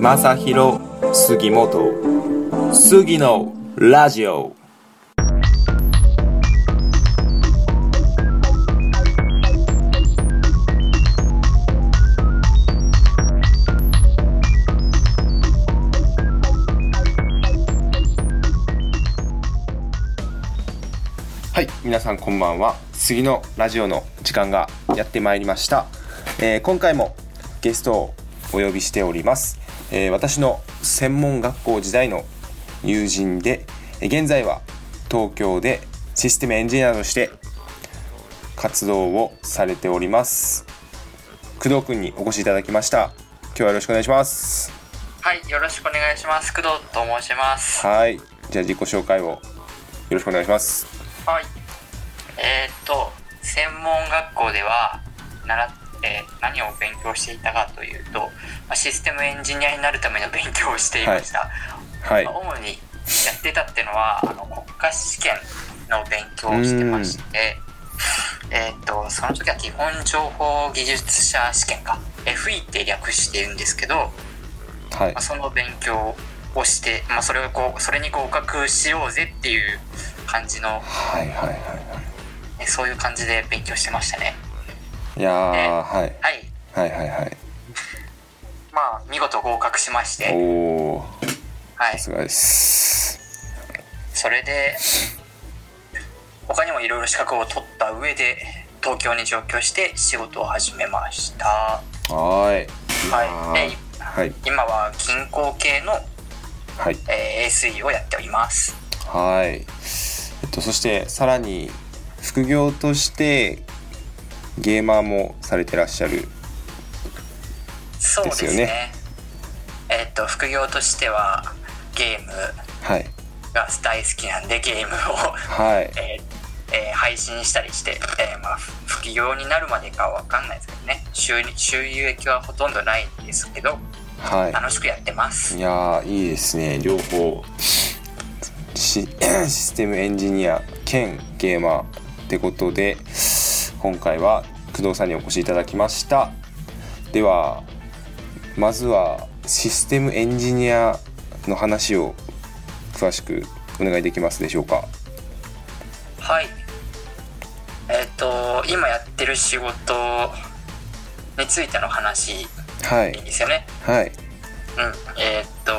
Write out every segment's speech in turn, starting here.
正弘杉本杉のラジオ。はい皆さんこんばんは。杉のラジオの時間がやってまいりました、えー今回もゲストをお呼びしております、えー私の専門学校時代の友人でえー現在は東京でシステムエンジニアとして活動をされております工藤くんにお越しいただきました今日はよろしくお願いしますはい、よろしくお願いします。工藤と申します。はいじゃあ自己紹介をよろしくお願いしますはい。えーっと、専門学校では、習って何を勉強していたかというと、まあシステムエンジニアになるための勉強をしていました。はい。まあ主にやってたっていうのは、あの国家試験の勉強をしてまして、えーっと、その時は基本情報技術者試験か、FE って略してるんですけど、はい。まあ、その勉強をして、まあ、それをこうそれに合格しようぜっていう感じのはいはいはいはえそういう感じで勉強してましたねいいやー、はい。はい。はいはいはい。まあ見事合格しまして、おおはい。さ、すがです。それで他にもいろいろ資格を取った上で東京に上京して仕事を始めました。はーい。はい。ではい。今は銀行系の、はい。えー SE をやっております。はい。えっとそしてさらに副業としてゲーマーもされてらっしゃるそうですね。ね。えっと副業としてはゲームはい。が大好きなんでゲームを、はい。えーえー配信したりして、えーまあ、ふ副業になるまでかは分かんないですけどね。収入収益はほとんどないんですけどは楽しくやってます。いいやーいいですね。両方。シ システムエンジニア兼ゲーマーってことで今回は工藤さんにお越しいただきました。ではまずはシステムエンジニアの話を詳しくお願いできますでしょうか。はい。えっ、と今やってる仕事についての話はい。いいんですよね。はい。うん。えっ、と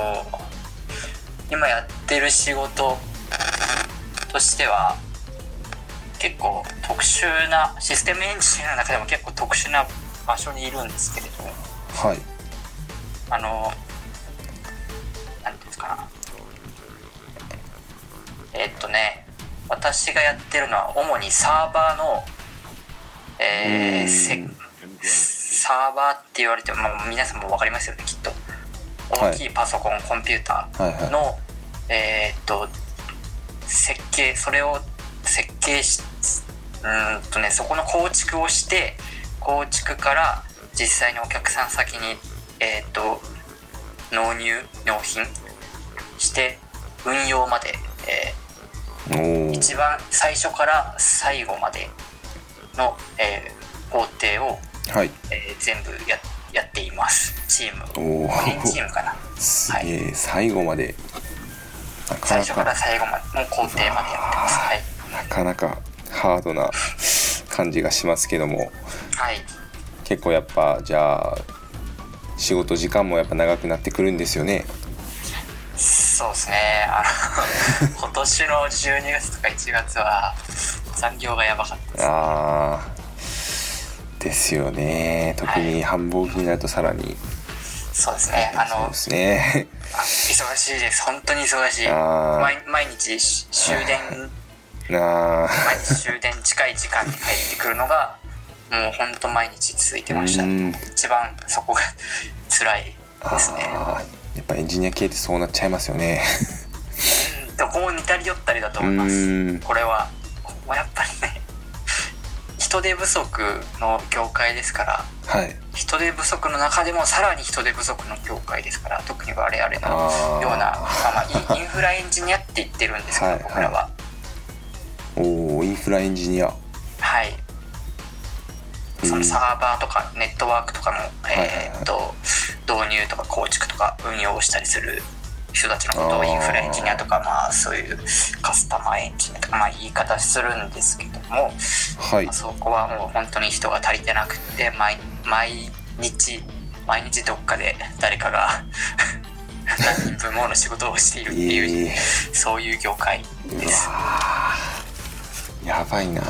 今やってる仕事としては結構特殊なシステムエンジニアの中でも結構特殊な場所にいるんですけれどはい。あの何ていうんですかな。えっとね私がやってるのは主にサーバーのえー、せサーバーって言われても、まあ、皆さんも分かりますよねきっと。はい。大きいパソコン、コンピュータはいはい。ーの、えーっと設計それを設計しうーんとねそこの構築をして構築から実際にお客さん先にえーっと納入納品して運用まで、えおー。ー一番最初から最後までの、えー工程を、はい。えー全部ややっています。チーム。お5人チーおムかな。すげえ。最後まで。最初からか最後までの工程までやってます。はいなかなかハードな感じがしますけども。はい。結構やっぱじゃあ仕事時間もやっぱ長くなってくるんですよね。そうですね。あの 今年の12月とか1月は残業がやばかったです。あーですよね。特に繁忙期になるとさらに。そうですね。あのですね。あ忙しいです。本当に忙しい。毎毎日し終電な終電近い時間に帰ってくるのがもう本当毎日続いてました。うん。一番そこが辛いですね。やっぱエンジニア系ってそうなっちゃいますよね。どこも似たり寄ったりだと思いまうん。すこれはここはやっぱりね人手不足の業界ですからはい。人手不足の中でもさらに人手不足の業界ですから特に我々のようなまあまあインフラエンジニアって言ってるんですけど、はい。僕らはインフラエンジニア。はい。そのサーバーとかネットワークとかの、えーっと導入とか構築とか運用をしたりする人たちのことをインフラエンジニアとかまあそういうカスタマーエンジニアとかまあ言い方するんですけども、はい。まあそこはもう本当に人が足りてなくて毎毎日毎日どっかで誰かが 何人分もの仕事をしているっていう、えそういう業界です。やばいな。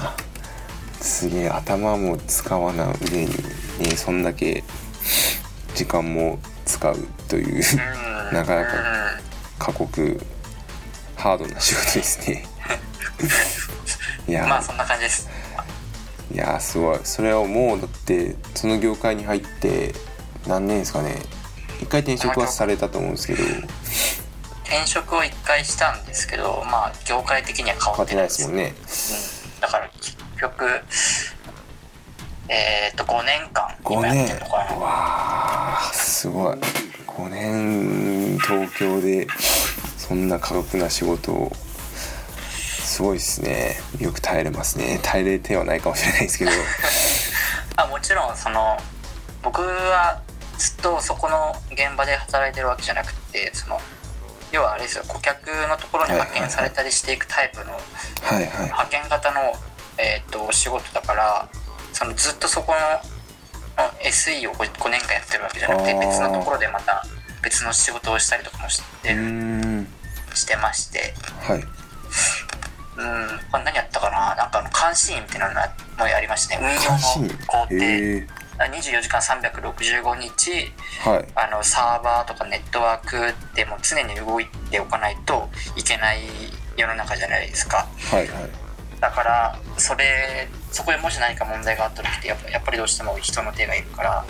すげえ頭も使わな上に、ね、そんだけ時間も使うといううん。なかなかうん過酷ハードな仕事ですね。いや、まあそんな感じです。いやすごい。それはもうだってその業界に入って何年ですかね。一回転職はされたと思うんですけど転職を1回したんですけどまあ業界的には変わっててないですすもんね。うん。だから結局えっ、と5年間5今やって年るのかな。わあすごい。5年東京でそんな過酷な仕事をすごいですね。よく耐えれますね。耐えれてはないかもしれないですけど。あもちろんその僕はずっとそこの現場で働いてるわけじゃなくてその要はあれですよ顧客のところに派遣されたりしていくタイプのはいはい。派遣型の、えー、とお仕事だからそのずっとそこのの SE を 5, 年間やってるわけじゃなくて別のところでまた別の仕事をしたりとかもしてん。してまして。はい。うん。何やったかな？なんかあの監視員みたいなのもやりましたね運用の工程24時間365日はい。あのサーバーとかネットワークでも常に動いておかないといけない世の中じゃないですか。はいはい。だからそれそこでもし何か問題があった時ってやっぱやっぱりどうしても人の手がいるから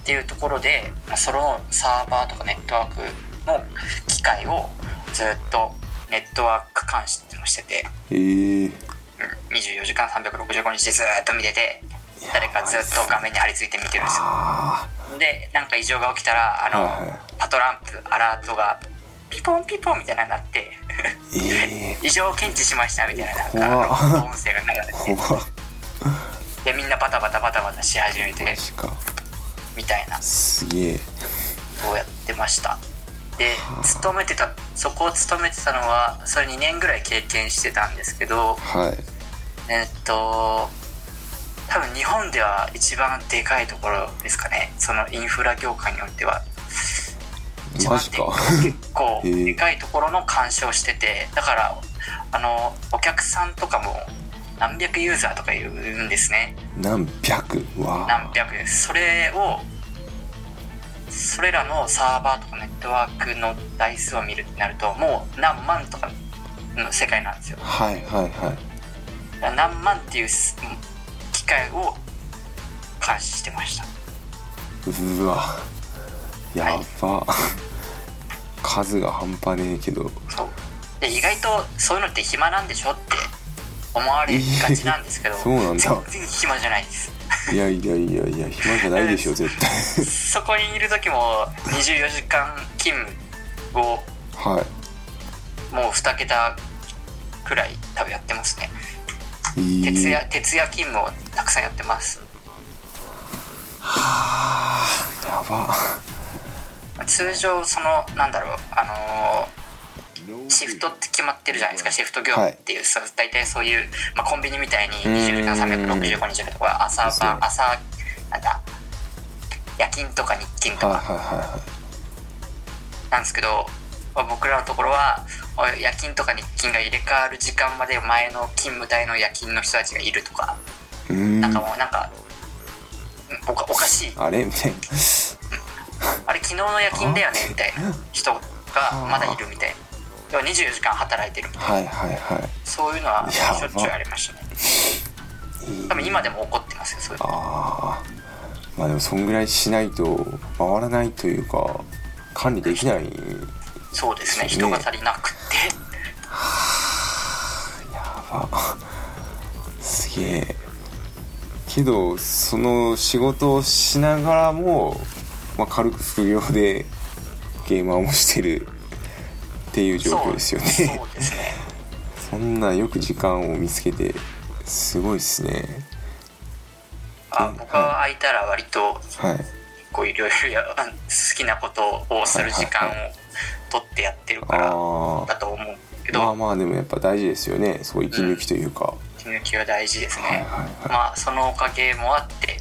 っていうところでまあそのサーバーとかネットワークの機械をずっとネットワーク監視っていうのをしててへえうん24時間365日ずっと見てて誰かずっと画面に張り付いて見てるんですよあでなんか異常が起きたらあの、はいはいパトランプアラートがピポンピポンみたいなのになって異常を検知しましたみたいななんか音声が流れてでみんなバタバタバタバタし始めてみたいな。すげえ。こうやってました。で勤めてたそこを勤めてたのはそれ2年ぐらい経験してたんですけどはい。えっと多分日本では一番でかいところですかね。そのインフラ業界においては。一番でか結構でかいところの監視をしててだからあのお客さんとかも何百ユーザーとかいるんですね。何百？わ何百です。それをそれらのサーバーとかネットワークの台数を見るってなるともう何万とかの世界なんですよ。はいはいはい。何万っていうす機械を監視してました。うわやば、数が半端ねえけど。そう。で意外とそういうのって暇なんでしょって思われがちなんですけど そうなんだ。全然暇じゃないです。いやいやいやいや暇じゃないでしょ 絶対。そこにいる時も24時間勤務をはい。もう2桁くらい多分やってますね。いい徹夜徹夜勤務をたくさんやってます。やば。通常そのなんだろうあのーシフトって決まってるじゃないですかシフト業務っていう、さ大体そういう、まあ、コンビニみたいに20時間365日とか朝晩朝なんだ夜勤とか日勤とか。はいはいはいはい。なんですけど、まあ僕らのところは夜勤とか日勤が入れ替わる時間まで前の勤務帯の夜勤の人たちがいるとか。ん。なんかもうなんかうんおかおかしい。あれ？みたいなあれ昨日の夜勤だよねみたいな。人がまだいるみたいな。要は24時間働いてるみたいな。はいはいはそういうのはしょっちゅうありましたね。い多分今でも起こってますよそういうの。ああまあでもそんぐらいしないと回らないというか管理できないそうですね。人が足りなくって。やばすげえ。けどその仕事をしながらも、まあ、軽く副業でゲーマーもしてるっていう状況ですよね。そうですね。そんなよく時間を見つけてすごいですね。あ僕は空いたら割とはい。構いろいろや好きなことをする時間を取ってやってるかあらあだと思うけど、まあまあでもやっぱ大事ですよね。そう息抜きというか、息抜きは大事ですね、はいはいはい。まあそのおかげもあって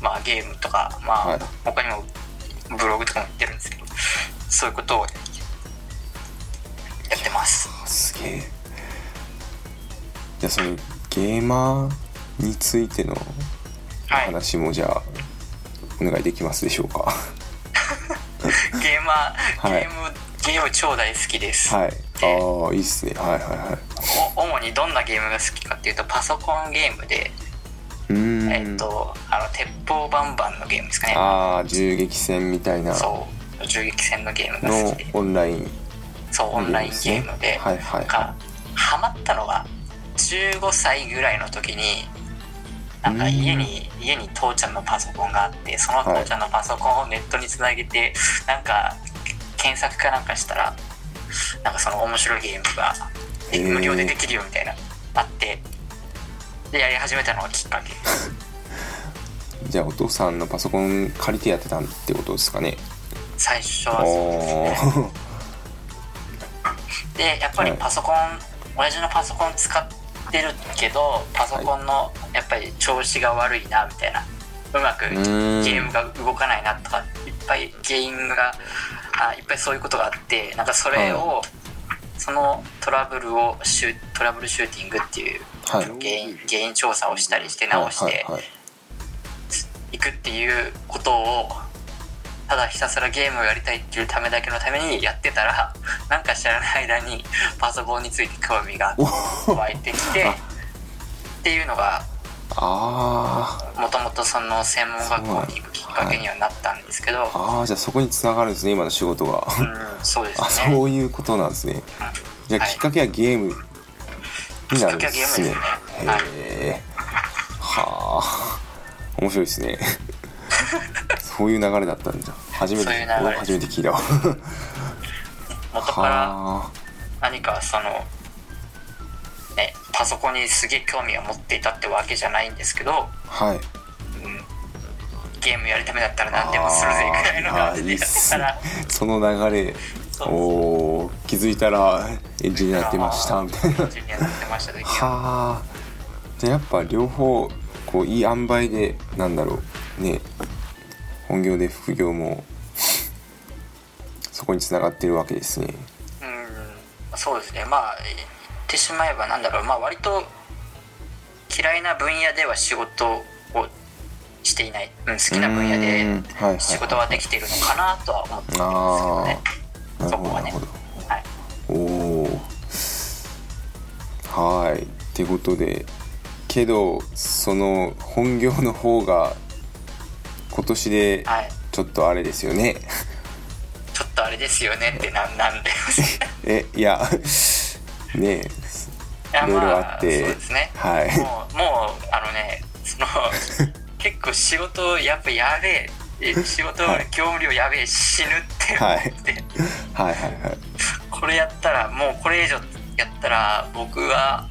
まあゲームとかまあ、はい。他にもブログとかも言ってるんですけどそういうことをやってます。すげえ。じゃあそのゲーマーについてのはい。話もじゃあお願いできますでしょうか？ゲーマー、はい。ゲームゲーム超大好きです、はい。ああいいっすね。はいはいはい。お主にどんなゲームが好きかっていうとパソコンゲームで、えっとあの鉄砲バンバンのゲームですかね。ああ銃撃戦みたいな。そう。銃撃戦のゲームが好のきで。オンライン。そうオンラインゲームで、はいはい。かハマったのが15歳ぐらいの時になんか家に家に父ちゃんのパソコンがあってその父ちゃんのパソコンをネットにつなげて、なんか検索かなんかしたらなんかその面白いゲームが無料でできるよみたいなあってでやり始めたのがきっかけ。じゃあお父さんのパソコン借りてやってたってことですかね。最初はそうですおねー。でやっぱりはい。パソコン、親父のパソコン使ってるけどパソコンのやっぱり調子が悪いなみたいな。うまくゲームが動かないなとかいっぱい原因があいっぱいそういうことがあってなんかそれを、そのトラブルをシュトラブルシューティングっていうはい。原因原因調査をしたりして直していくっていうことをただひたすらゲームをやりたいっていうためだけのためにやってたら なんか知らない間にパソコンについて興味が湧いてきてあ。っていうのがあもともとその専門学校に行くきっかけにはなったんですけど、ー。あーじゃあそこに繋がるんですね今の仕事が。うん、そうですあね。そういうことなんですね。じゃあはい。きっかけはゲームになるんですね。きっかけはゲームですね。はいへえはあ面白いですね そういう流れだったんじゃ初めて初めて聞いたわ。元からは何かそのねパソコンにすげえ興味を持っていたってわけじゃないんですけど、あはい。ゲームやるためだったら何でもするぜぐらいの感じでやってたら。その流れ。おおー気づいたらエンジニアやってました。みたいなジュニアになってましたはあ。じゃあやっぱ両方こういい塩梅でなんだろう。ね本業で副業もそこにつながってるわけですね。うんそうですね。まあ言ってしまえばなんだろう。まあ割と嫌いな分野では仕事をしていない、うん、好きな分野で仕事はできているのかなとは思ってるんですけどあね。あなるそこはね。ほどなるほど。はい。おおはい。ってことでけどその本業の方が今年ではい。ちょっとあれですよね。ちょっとあれですよね。ってなんなんで えいやねえいろいろまあってそうですね。はい。もうもうあのねその 結構仕事やっぱやべえ。え仕事はい業務量やべえ。死ぬって思はいって、はい。はいはいこれやったらもうこれ以上やったら僕は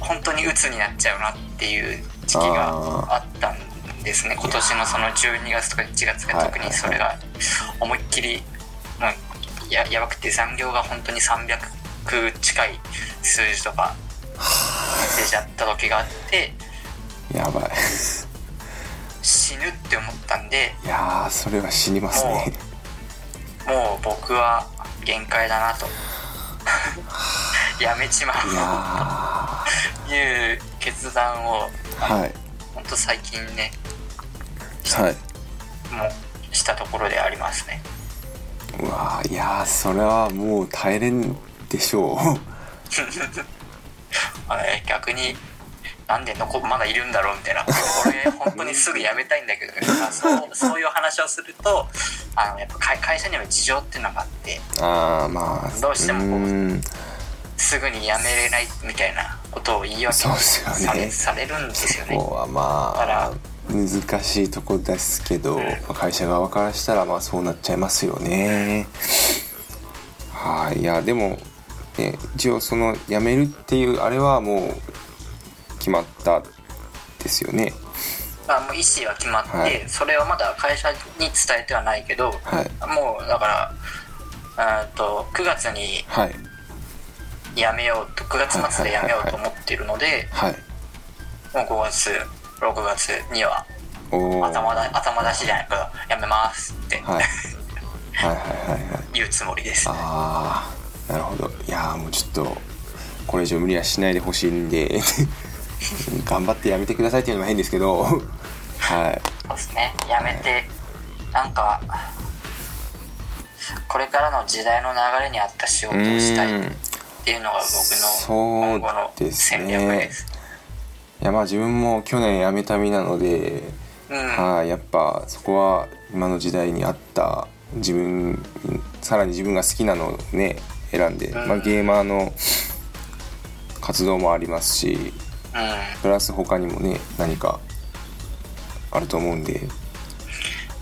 本当に鬱になっちゃうなっていう時期があったんですね。今年のその12月とか1月が特にそれが思いっきりもうややばくて残業が本当に300近い数字とか出ちゃった時があってやばい。死ぬって思ったんでいやーそれは死にますね。もう僕は限界だなと。やめちまう。という決断をーはい。本当最近ねはい。もうしたところでありますね。うわーいやーそれはもう耐えれんでしょう。逆になんで残まだいるんだろうみたいな。これ本当にすぐ辞めたいんだけど、ま あ、そうそういう話をするとあのやっぱ会会社には事情っていうのがあって。ああまあどうしてもこうすぐに辞めれないみたいなことを言い訳そうですよね。されされるんですよね。ここはまだからあ難しいとこですけど、まあ会社側からしたらまあそうなっちゃいますよね。はい。いやでも、ね、一応その辞めるっていうあれはもう決まったですよね。まあ、もう意思は決まって、はい。それはまだ会社に伝えてはないけど、はい。もうだからうんと9月にはい。辞めようと9月末で辞めようと思っているのではい。もう5月6月には頭だ頭出しじゃないけど辞めますって。はい。はいはいはい言うつもりです。ああなるほど。いやーもうちょっとこれ以上無理はしないでほしいんで 頑張ってやめてくださいっていうのも変ですけど。はい。そうですね。辞めてなんかこれからの時代の流れに合った仕事をしたいっていうのが僕の今後のそうですね。戦略ですいやまあ自分も去年辞めた身なので、うん。はいやっぱそこは今の時代に合った自分さらに自分が好きなのをね選んで、うん。まあ、ゲーマーの活動もありますしうん。プラス他にもね何かあると思うんで、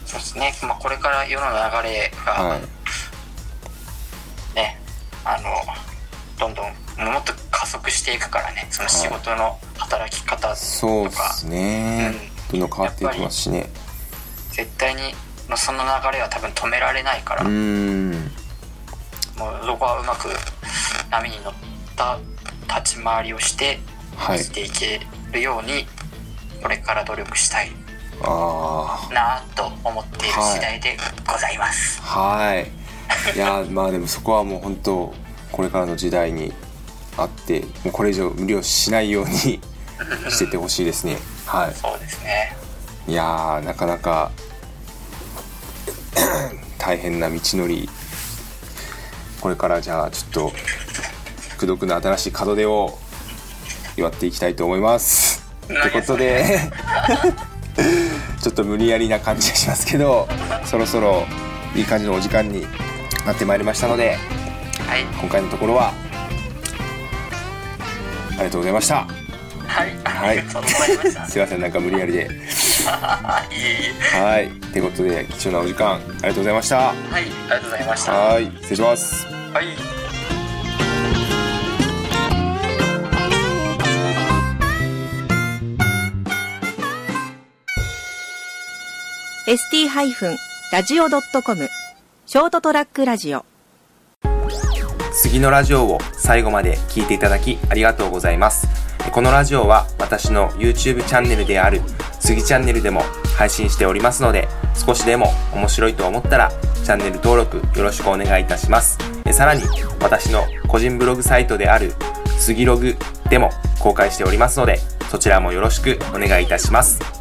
そうですね、まあ、これから世の流れがはい、ね、あのどんどんもっと加速していくからねその仕事の働き方そうでとか、すね、どんどん変わっていきますしね。絶対にまあその流れは多分止められないから、うーん。もうそこはうまく波に乗った立ち回りをしてはい。生きていけるようにこれから努力したいあなと思っている次第でございます、あはい。いやまあでもそこはもう本当これからの時代にあってもうこれ以上無理をしないように してってほしいですね。はそうですね。いいやーなかなか 大変な道のり。これからじゃあちょっと功徳の新しい門出を祝っていきたいと思います。ということで ちょっと無理やりな感じがしますけどそろそろいい感じのお時間になってまいりましたのではい。今回のところはありがとうございました。はい、はい。すいませんなんか無理やりで。はいとい。うことで貴重なお時間ありがとうございました。はい。ありがとうございました。はい。失礼します。はい。ST-radio.com ショートトラックラジオ次のラジオを最後まで聞いていただきありがとうございます。このラジオは私の YouTube チャンネルである次チャンネルでも配信しておりますので少しでも面白いと思ったらチャンネル登録よろしくお願いいたします。さらに私の個人ブログサイトである次ログでも公開しておりますのでそちらもよろしくお願いいたします。